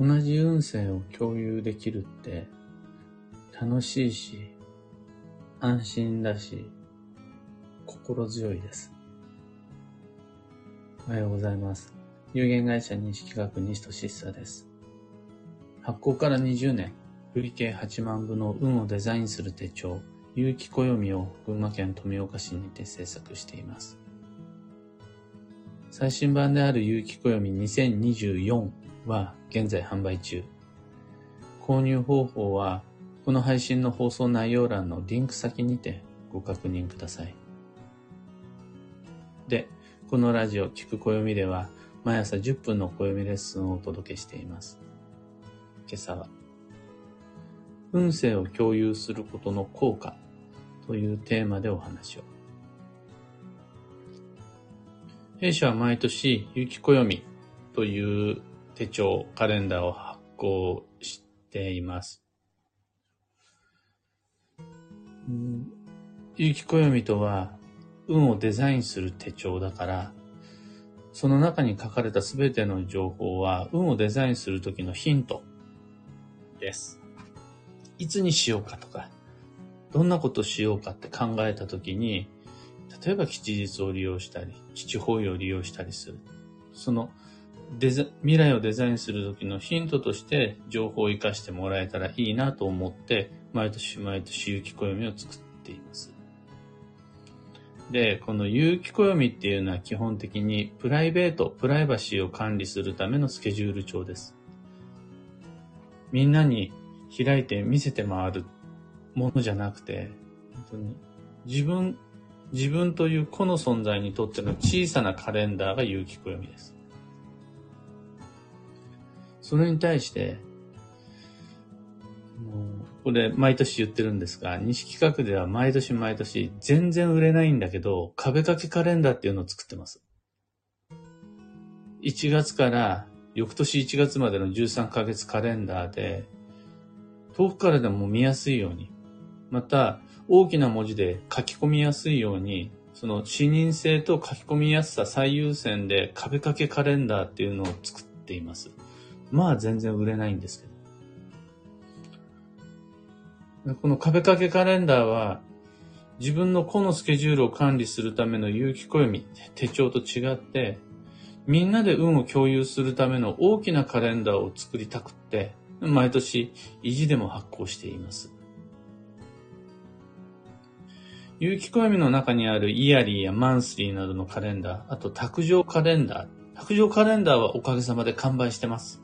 同じ運勢を共有できるって楽しいし、安心だし、心強いです。おはようございます。有限会社認識学西俊久です。発行から20年、累計8万部の運をデザインする手帳、有機暦を群馬県富岡市にて制作しています。最新版である有機暦2024は現在販売中。購入方法は、この配信の放送内容欄のリンク先にてご確認ください。で、このラジオ聞く暦では、毎朝10分の暦レッスンをお届けしています。今朝は、運勢を共有することの効果というテーマでお話を。弊社は毎年、有機暦という手帳、カレンダーを発行しています。有機暦とは、運をデザインする手帳だから、その中に書かれたすべての情報は、運をデザインするときのヒントです。いつにしようかとか、どんなことしようかって考えたときに、例えば吉日を利用したり、吉方位を利用したりする。そのデザ未来をデザインする時のヒントとして情報を活かしてもらえたらいいなと思って、毎年毎年有機暦を作っています。で、この有機暦っていうのは基本的にプライベート、プライバシーを管理するためのスケジュール帳です。みんなに開いて見せて回るものじゃなくて、本当に自分、自分という個の存在にとっての小さなカレンダーが有機暦です。それに対して、これ毎年言ってるんですが、西企画では毎年毎年全然売れないんだけど、壁掛けカレンダーっていうのを作ってます。1月から翌年1月までの13ヶ月カレンダーで、遠くからでも見やすいように、また大きな文字で書き込みやすいように、その視認性と書き込みやすさ最優先で壁掛けカレンダーっていうのを作っています。まあ全然売れないんですけど。この壁掛けカレンダーは、自分の個のスケジュールを管理するための有機暦、手帳と違って、みんなで運を共有するための大きなカレンダーを作りたくって、毎年意地でも発行しています。有機暦の中にあるイヤリーやマンスリーなどのカレンダー、あと卓上カレンダー。卓上カレンダーはおかげさまで完売してます。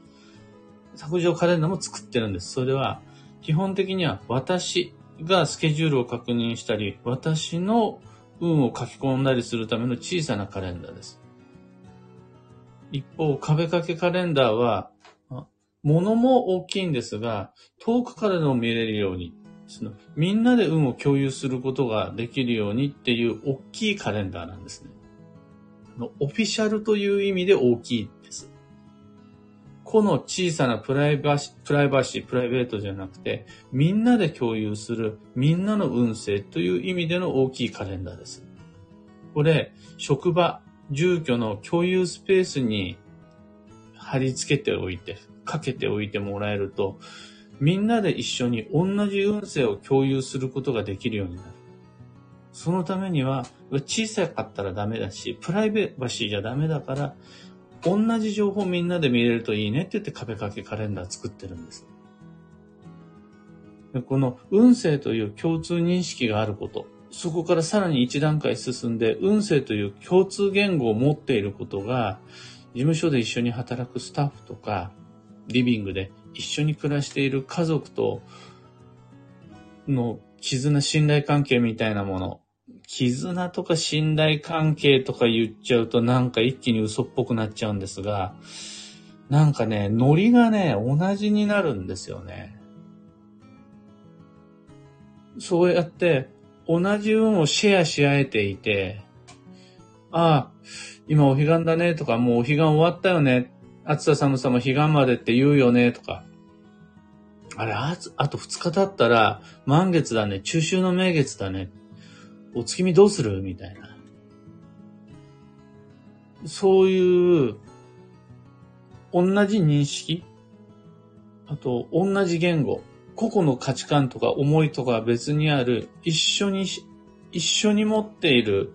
削除カレンダーも作ってるんです。それは、基本的には私がスケジュールを確認したり、私の運を書き込んだりするための小さなカレンダーです。一方、壁掛けカレンダーは、物も大きいんですが、遠くからでも見れるように、そのみんなで運を共有することができるようにっていう大きいカレンダーなんですね。オフィシャルという意味で大きい。個の小さなプライバシプライバシー、プライベートじゃなくて、みんなで共有する、みんなの運勢という意味での大きいカレンダーです。これ、職場、住居の共有スペースに貼り付けておいて、かけておいてもらえると、みんなで一緒に同じ運勢を共有することができるようになる。そのためには、小さかったらダメだし、プライベーシーじゃダメだから、同じ情報みんなで見れるといいねって言って壁掛けカレンダー作ってるんです。でこの運勢という共通認識があること、そこからさらに一段階進んで、運勢という共通言語を持っていることが、事務所で一緒に働くスタッフとか、リビングで一緒に暮らしている家族との絆、信頼関係みたいなもの、絆とか信頼関係とか言っちゃうとなんか一気に嘘っぽくなっちゃうんですが、なんかね、ノリがね、同じになるんですよね。そうやって同じ運をシェアし合えていて、ああ、今お彼岸だねとか、もうお彼岸終わったよね。暑さ寒さも彼岸までって言うよねとか。あれ、ああと2日経ったら満月だね。中秋の名月だね。お月見どうする？みたいな。そういう、同じ認識？あと、同じ言語？個々の価値観とか思いとか別にある、一緒に、一緒に持っている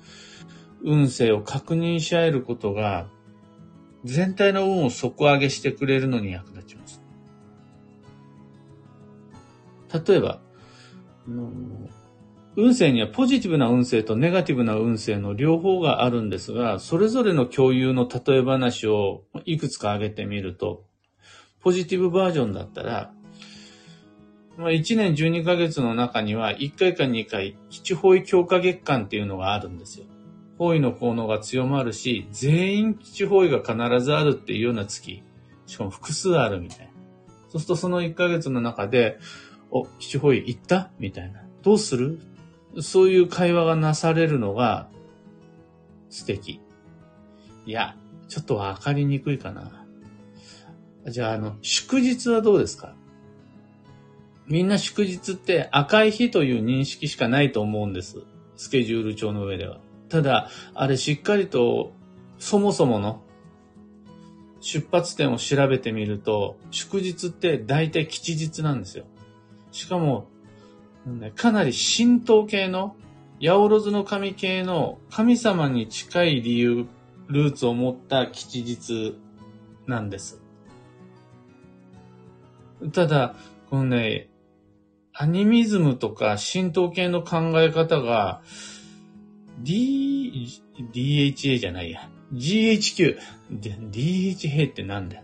運勢を確認し合えることが、全体の運を底上げしてくれるのに役立ちます。例えば、運勢にはポジティブな運勢とネガティブな運勢の両方があるんですが、それぞれの共有の例え話をいくつか挙げてみると、ポジティブバージョンだったら、まあ、1年12ヶ月の中には1回か2回、基地方位強化月間っていうのがあるんですよ。方位の効能が強まるし、全員基地方位が必ずあるっていうような月、しかも複数あるみたいな。そうするとその1ヶ月の中で、お、基地方位行った？みたいな。どうする？そういう会話がなされるのが素敵。いや、ちょっとわかりにくいかな。じゃあ、あの、祝日はどうですか？みんな祝日って赤い日という認識しかないと思うんです。スケジュール帳の上では。ただ、あれしっかりとそもそもの出発点を調べてみると、祝日って大体吉日なんですよ。しかも、かなり神道系の、八百万の神系の神様に近い理由、ルーツを持った吉日なんです。ただ、このね、アニミズムとか神道系の考え方が、D、DHA じゃないや。GHQ。DHA ってなんだよ。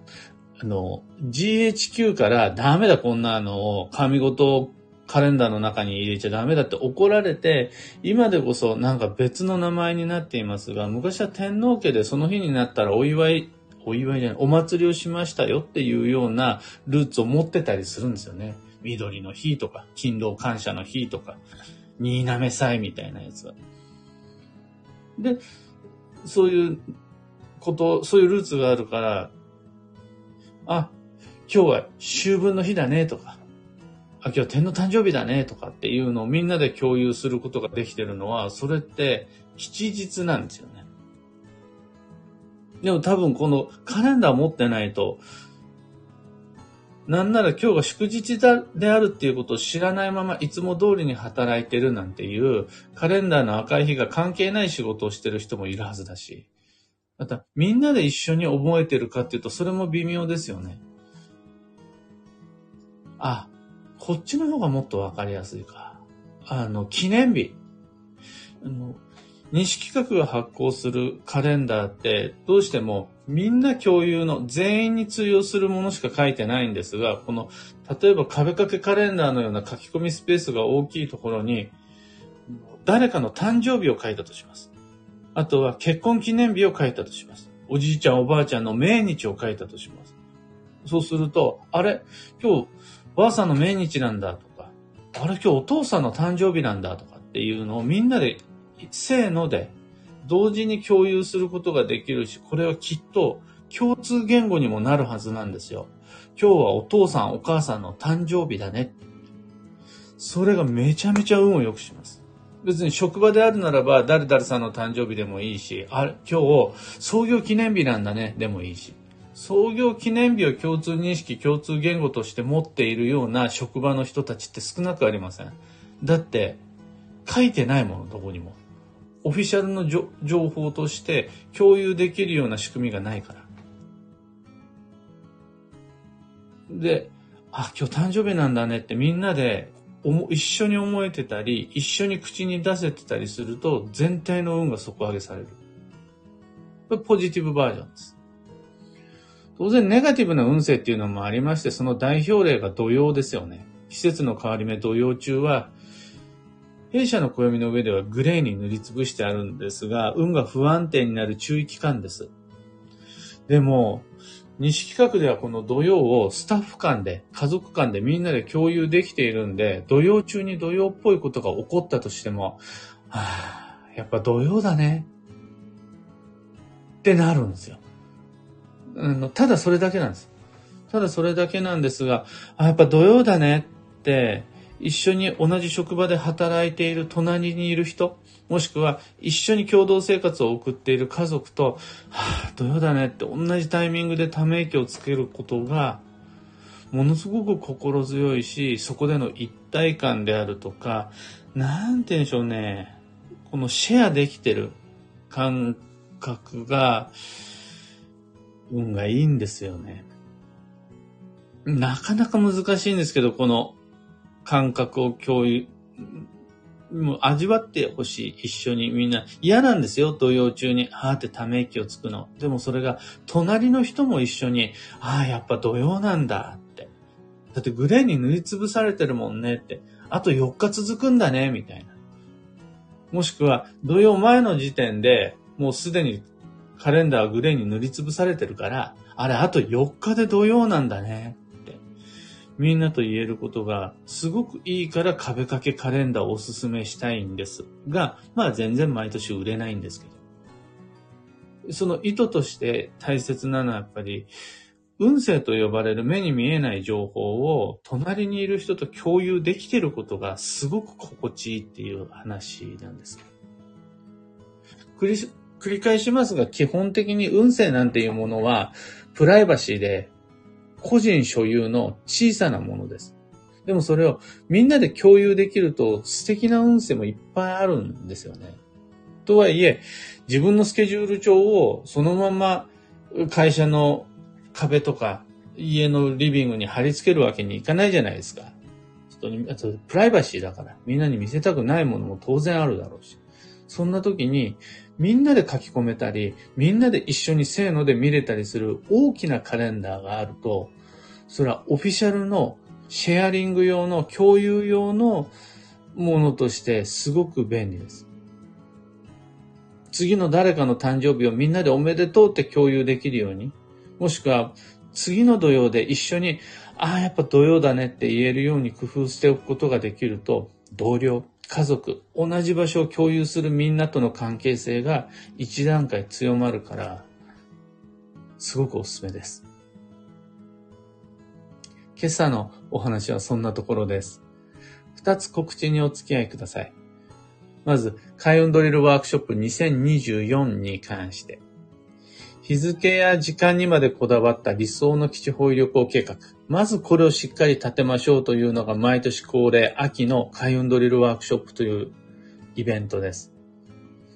あの、GHQ からダメだこんなのを神事カレンダーの中に入れちゃダメだって怒られて、今でこそなんか別の名前になっていますが、昔は天皇家でその日になったらお祝い、お祝いじゃない、お祭りをしましたよっていうようなルーツを持ってたりするんですよね。緑の日とか、勤労感謝の日とか、新滑祭みたいなやつは。で、そういうこと、そういうルーツがあるから、あ、今日は秋分の日だねとか、あ、今日は天の誕生日だねとかっていうのをみんなで共有することができてるのは、それって吉日なんですよね。でも多分このカレンダー持ってないと、なんなら今日が祝日であるっていうことを知らないままいつも通りに働いてるなんていうカレンダーの赤い日が関係ない仕事をしてる人もいるはずだし、またみんなで一緒に覚えてるかっていうとそれも微妙ですよね。あ、こっちの方がもっとわかりやすいか。あの、記念日。あの、西企画が発行するカレンダーって、どうしてもみんな共有の全員に通用するものしか書いてないんですが、この、例えば壁掛けカレンダーのような書き込みスペースが大きいところに、誰かの誕生日を書いたとします。あとは結婚記念日を書いたとします。おじいちゃんおばあちゃんの命日を書いたとします。そうすると、あれ？今日おばあさんの命日なんだとか、あれ今日お父さんの誕生日なんだとかっていうのをみんなで、せーので、同時に共有することができるし、これはきっと共通言語にもなるはずなんですよ。今日はお父さんお母さんの誕生日だね。それがめちゃめちゃ運を良くします。別に職場であるならば、誰々さんの誕生日でもいいし、あれ、今日、創業記念日なんだね、でもいいし。創業記念日を共通認識、共通言語として持っているような職場の人たちって少なくありません。だって、書いてないもの、どこにも。オフィシャルの情報として共有できるような仕組みがないから。で、あ、今日誕生日なんだねってみんなで一緒に思えてたり、一緒に口に出せてたりすると、全体の運が底上げされる。これポジティブバージョンです。当然ネガティブな運勢っていうのもありまして、その代表例が土曜ですよね。季節の変わり目土曜中は、弊社の暦の上ではグレーに塗りつぶしてあるんですが、運が不安定になる注意期間です。でも、西企画ではこの土曜をスタッフ間で、家族間でみんなで共有できているんで、土曜中に土曜っぽいことが起こったとしても、はぁ、やっぱ土曜だね。ってなるんですよ。あの、ただそれだけなんです。ただそれだけなんですが、あ、やっぱ土曜だねって、一緒に同じ職場で働いている隣にいる人、もしくは一緒に共同生活を送っている家族と、はあ、土曜だねって同じタイミングでため息をつけることが、ものすごく心強いし、そこでの一体感であるとか、なんて言うんでしょうね。このシェアできてる感覚が、運がいいんですよね。なかなか難しいんですけど、この感覚を共有、もう味わってほしい。一緒にみんな。嫌なんですよ、土曜中に。はーってため息をつくの。でもそれが、隣の人も一緒に、ああ、やっぱ土曜なんだって。だってグレーに塗りつぶされてるもんねって。あと4日続くんだね、みたいな。もしくは、土曜前の時点で、もうすでにカレンダーはグレーに塗りつぶされてるから、あれ、あと4日で土曜なんだねって。みんなと言えることがすごくいいから壁掛けカレンダーをおすすめしたいんですが、まあ全然毎年売れないんですけど。その意図として大切なのはやっぱり、運勢と呼ばれる目に見えない情報を隣にいる人と共有できてることがすごく心地いいっていう話なんです。繰り繰り返しますが、基本的に運勢なんていうものはプライバシーで個人所有の小さなものです。でもそれをみんなで共有できると素敵な運勢もいっぱいあるんですよね。とはいえ、自分のスケジュール帳をそのまま会社の壁とか家のリビングに貼り付けるわけにいかないじゃないですか。プライバシーだからみんなに見せたくないものも当然あるだろうし。そんな時にみんなで書き込めたり、みんなで一緒にせーので見れたりする大きなカレンダーがあると、それはオフィシャルのシェアリング用の共有用のものとしてすごく便利です。次の誰かの誕生日をみんなでおめでとうって共有できるように、もしくは次の土曜で一緒に、ああ、やっぱ土曜だねって言えるように工夫しておくことができると、同僚、家族、同じ場所を共有するみんなとの関係性が一段階強まるから、すごくおすすめです。今朝のお話はそんなところです。二つ告知にお付き合いください。まず、開運ドリルワークショップ2024に関して。日付や時間にまでこだわった理想の基地保有旅行計画。まずこれをしっかり立てましょうというのが毎年恒例秋の開運ドリルワークショップというイベントです。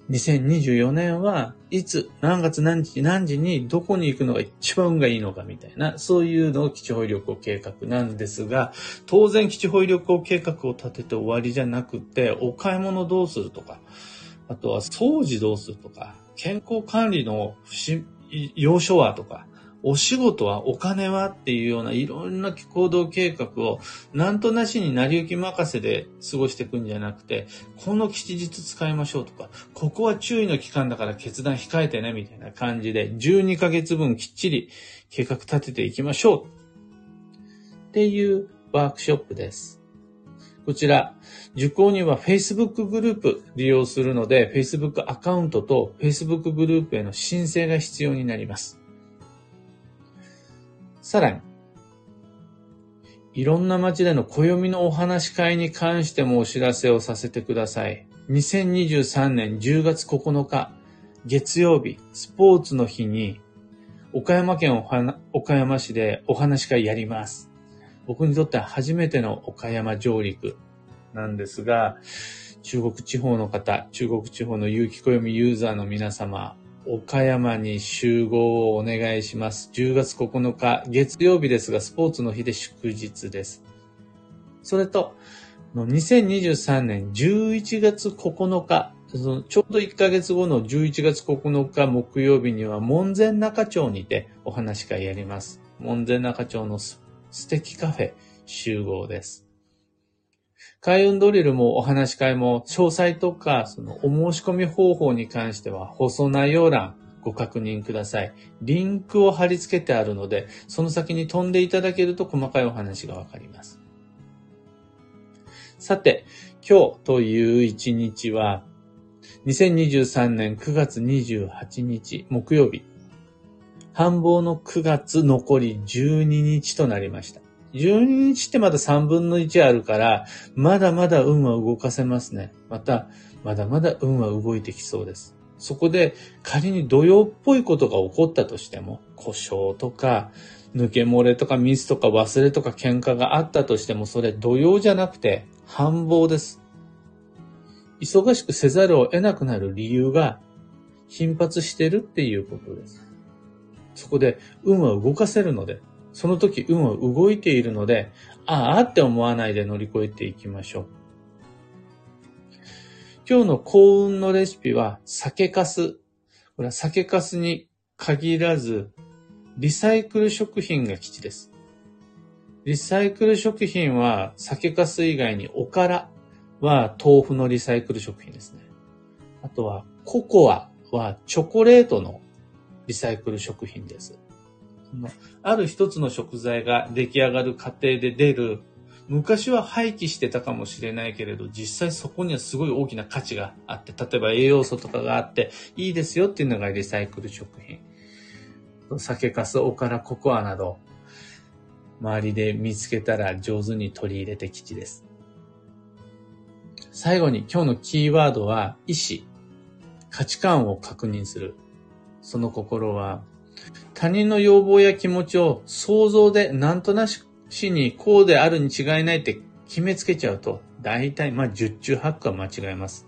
2024年はいつ、何月何日何時にどこに行くのが一番運がいいのかみたいな、そういうのを基地保有旅行計画なんですが、当然基地保有旅行計画を立てて終わりじゃなくて、お買い物どうするとか、あとは掃除どうするとか、健康管理の不審要所はとか、お仕事はお金はっていうようないろんな行動計画をなんとなしに成り行き任せで過ごしていくんじゃなくて、この吉日使いましょうとか、ここは注意の期間だから決断控えてねみたいな感じで12ヶ月分きっちり計画立てていきましょうっていうワークショップです。こちら、受講には Facebook グループ利用するので、Facebook アカウントと Facebook グループへの申請が必要になります。さらに、いろんな街での暦のお話会に関してもお知らせをさせてください。2023年10月9日、月曜日、スポーツの日に、岡山県岡山市でお話会やります。僕にとっては初めての岡山上陸なんですが、中国地方の方、中国地方の有機暦ユーザーの皆様、岡山に集合をお願いします。10月9日、月曜日ですが、スポーツの日で祝日です。それと、2023年11月9日、ちょうど1ヶ月後の11月9日木曜日には門前仲町にてお話会やります。門前仲町の素敵カフェ集合です。開運ドリルもお話し会も詳細とか、そのお申し込み方法に関しては放送内容欄ご確認ください。リンクを貼り付けてあるので、その先に飛んでいただけると細かいお話がわかります。さて、今日という一日は、2023年9月28日木曜日、繁忙の9月残り12日となりました。12日ってまだ3分の1あるから、まだまだ運は動かせますね。また、まだまだ運は動いてきそうです。そこで仮に土曜っぽいことが起こったとしても、故障とか、抜け漏れとかミスとか忘れとか喧嘩があったとしても、それ土曜じゃなくて繁忙です。忙しくせざるを得なくなる理由が頻発してるっていうことです。そこで運は動かせるので、その時運は動いているので、ああって思わないで乗り越えていきましょう。今日の幸運のレシピは酒粕。これは酒粕に限らず、リサイクル食品が基地です。リサイクル食品は酒粕以外におからは豆腐のリサイクル食品ですね。あとはココアはチョコレートのリサイクル食品です。ある一つの食材が出来上がる過程で出る、昔は廃棄してたかもしれないけれど、実際そこにはすごい大きな価値があって、例えば栄養素とかがあって、いいですよっていうのがリサイクル食品。酒粕、おから、ココアなど、周りで見つけたら上手に取り入れて吉です。最後に今日のキーワードは、意志。価値観を確認する。その心は、他人の要望や気持ちを想像でなんとなしにこうであるに違いないって決めつけちゃうと、大体、まあ、十中八九は間違えます。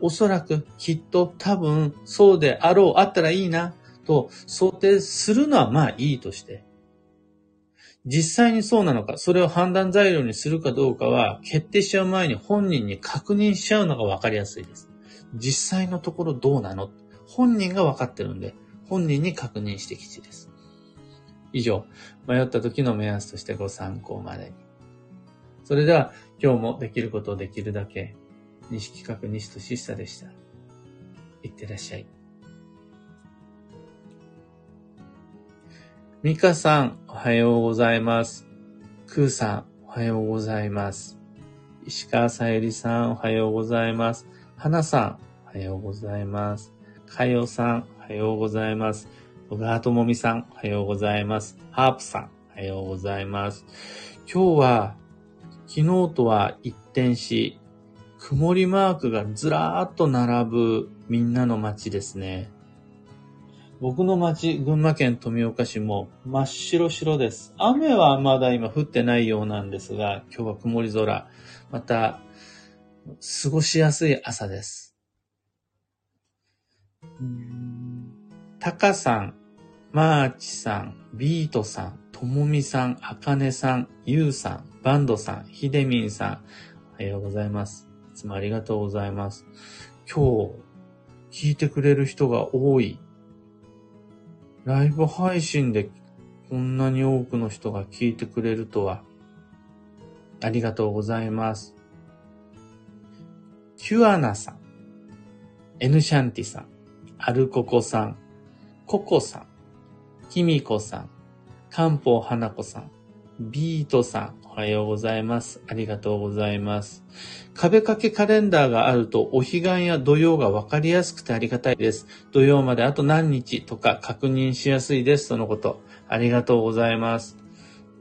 おそらく、きっと、多分、そうであろう、あったらいいな、と想定するのはまあいいとして、実際にそうなのか、それを判断材料にするかどうかは、決定しちゃう前に本人に確認しちゃうのがわかりやすいです。実際のところどうなの？本人が分かってるんで、本人に確認してきちです。以上、迷った時の目安としてご参考までに。それでは、今日もできることをできるだけ、西企画西俊久でした。いってらっしゃい。ミカさん、おはようございます。クーさん、おはようございます。石川さゆりさん、おはようございます。花さん、おはようございます。かよさん、おはようございます。小川ともみさん、おはようございます。ハープさん、おはようございます。今日は、昨日とは一転し、曇りマークがずらーっと並ぶみんなの街ですね。僕の町、群馬県富岡市も真っ白白です。雨はまだ今降ってないようなんですが、今日は曇り空。また、過ごしやすい朝です。タカさん、マーチさん、ビートさん、ともみさん、あかねさん、ゆうさん、バンドさん、ひでみんさん、おはようございます。いつもありがとうございます。今日、聞いてくれる人が多いライブ配信でこんなに多くの人が聞いてくれるとは、ありがとうございます。キュアナさん、エヌシャンティさん、アルココさん、ココさん、キミコさん、カンポー花子さん、ビートさん、おはようございます。ありがとうございます。壁掛けカレンダーがあると、お彼岸や土曜がわかりやすくてありがたいです。土曜まであと何日とか確認しやすいです。とのこと。ありがとうございます。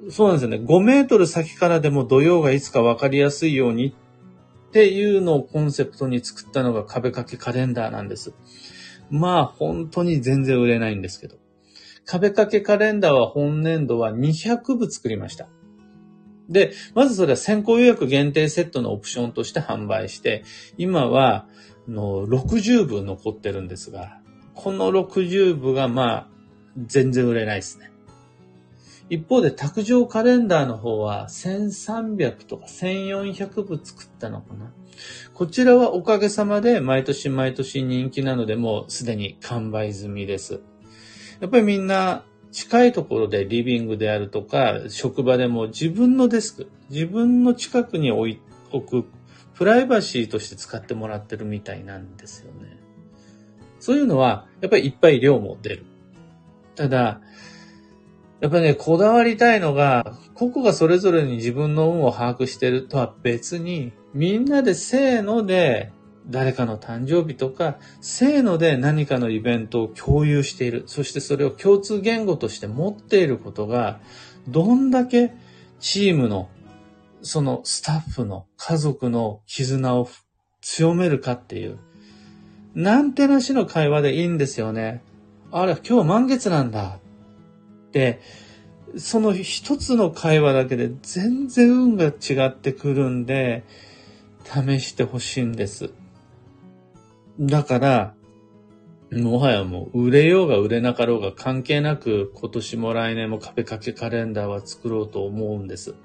そうなんですよね。5メートル先からでも土曜がいつかわかりやすいようにっていうのをコンセプトに作ったのが壁掛けカレンダーなんです。まあ、本当に全然売れないんですけど。壁掛けカレンダーは本年度は200部作りました。で、まずそれは先行予約限定セットのオプションとして販売して、今は、の60部残ってるんですが、この60部がまあ、全然売れないですね。一方で、卓上カレンダーの方は1300とか1400部作ったのかな。こちらはおかげさまで毎年毎年人気なのでもうすでに完売済みです。やっぱりみんな近いところでリビングであるとか、職場でも自分のデスク、自分の近くに置く、プライバシーとして使ってもらってるみたいなんですよね。そういうのは、やっぱりいっぱい量も出る。ただ、やっぱりね、こだわりたいのが、個々がそれぞれに自分の運を把握してるとは別に、みんなでせーので誰かの誕生日とか、せーので何かのイベントを共有している。そしてそれを共通言語として持っていることが、どんだけチームの、そのスタッフの家族の絆を強めるかっていう。なんてなしの会話でいいんですよね。あれ、今日満月なんだ。で、その一つの会話だけで全然運が違ってくるんで、試してほしいんです。だから、もはやもう売れようが売れなかろうが関係なく今年も来年も壁掛けカレンダーは作ろうと思うんです。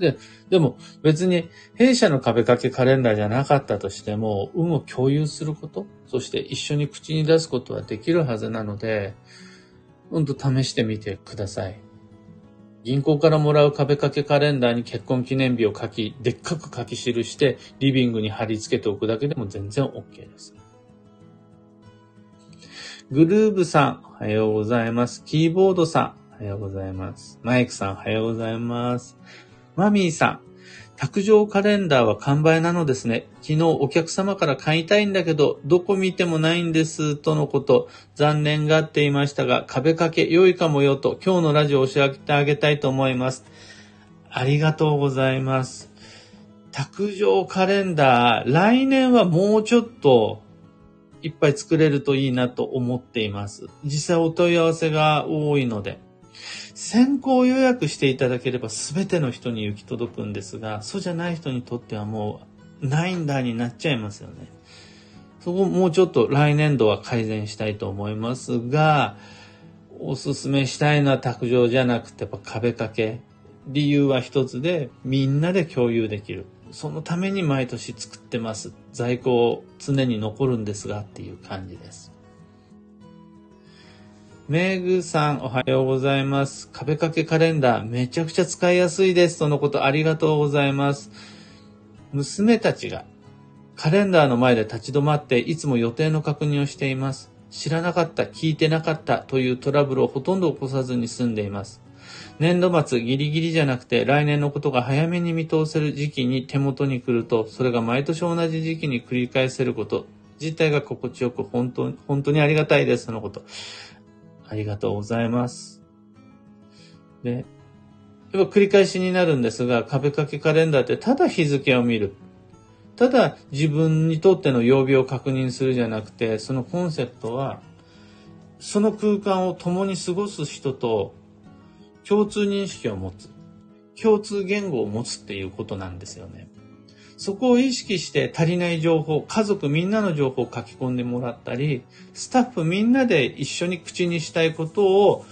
で、でも別に弊社の壁掛けカレンダーじゃなかったとしても、運を共有すること、そして一緒に口に出すことはできるはずなので、うんと試してみてください。銀行からもらう壁掛けカレンダーに結婚記念日を書き、でっかく書き記して、リビングに貼り付けておくだけでも全然 OK です。グルーブさん、おはようございます。キーボードさん、おはようございます。マイクさん、おはようございます。マミーさん、卓上カレンダーは完売なのですね。昨日お客様から買いたいんだけど、どこ見てもないんです、とのこと、残念がっていましたが、壁掛け良いかもよと、今日のラジオを教えてあげたいと思います。ありがとうございます。卓上カレンダー、来年はもうちょっといっぱい作れるといいなと思っています。実際お問い合わせが多いので。先行予約していただければ全ての人に行き届くんですが、そうじゃない人にとってはもう、ないんだになっちゃいますよね。そこもうちょっと来年度は改善したいと思いますが、おすすめしたいのは卓上じゃなくてやっぱ壁掛け。理由は一つで、みんなで共有できる。そのために毎年作ってます。在庫常に残るんですがっていう感じです。メグさん、おはようございます。壁掛けカレンダー、めちゃくちゃ使いやすいです。とのことありがとうございます。娘たちがカレンダーの前で立ち止まっていつも予定の確認をしています。知らなかった、聞いてなかったというトラブルをほとんど起こさずに済んでいます。年度末ギリギリじゃなくて来年のことが早めに見通せる時期に手元に来ると、それが毎年同じ時期に繰り返せること自体が心地よく本当に本当にありがたいです。そのこと。ありがとうございます。で、やっぱ繰り返しになるんですが、壁掛けカレンダーってただ日付を見る。ただ自分にとっての曜日を確認するじゃなくて、そのコンセプトは、その空間を共に過ごす人と共通認識を持つ。共通言語を持つっていうことなんですよね。そこを意識して足りない情報、家族みんなの情報を書き込んでもらったり、スタッフみんなで一緒に口にしたいことを、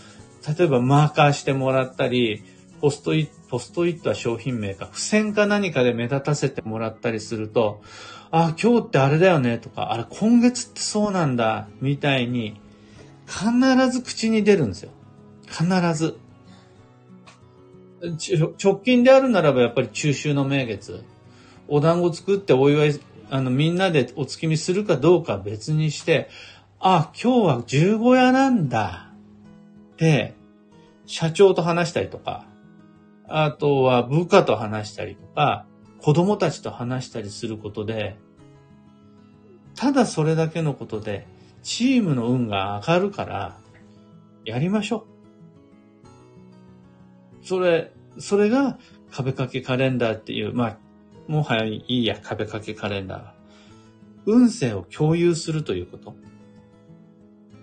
例えばマーカーしてもらったり、ポストイット、ポストイットは商品名か、付箋か何かで目立たせてもらったりすると、あ、今日ってあれだよねとか、あれ今月ってそうなんだ、みたいに、必ず口に出るんですよ。必ず。直近であるならばやっぱり中秋の名月。お団子作ってお祝い、あの、みんなでお月見するかどうか別にして、あ、今日は十五夜なんだ。で、社長と話したりとか、あとは部下と話したりとか、子供たちと話したりすることで、ただそれだけのことで、チームの運が上がるから、やりましょう。それ、それが壁掛けカレンダーっていう、まあ、もはやいいや、壁掛けカレンダーは。運勢を共有するということ。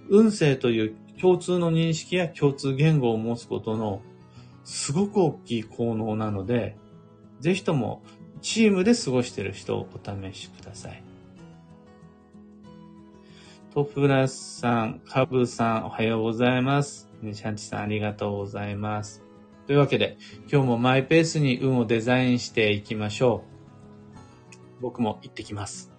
運勢という共通の認識や共通言語を持つことのすごく大きい効能なので、ぜひともチームで過ごしている人をお試しください。トップラスさん、カブさん、おはようございます。シャンチさん、ありがとうございます。というわけで、今日もマイペースに運をデザインしていきましょう。僕も行ってきます。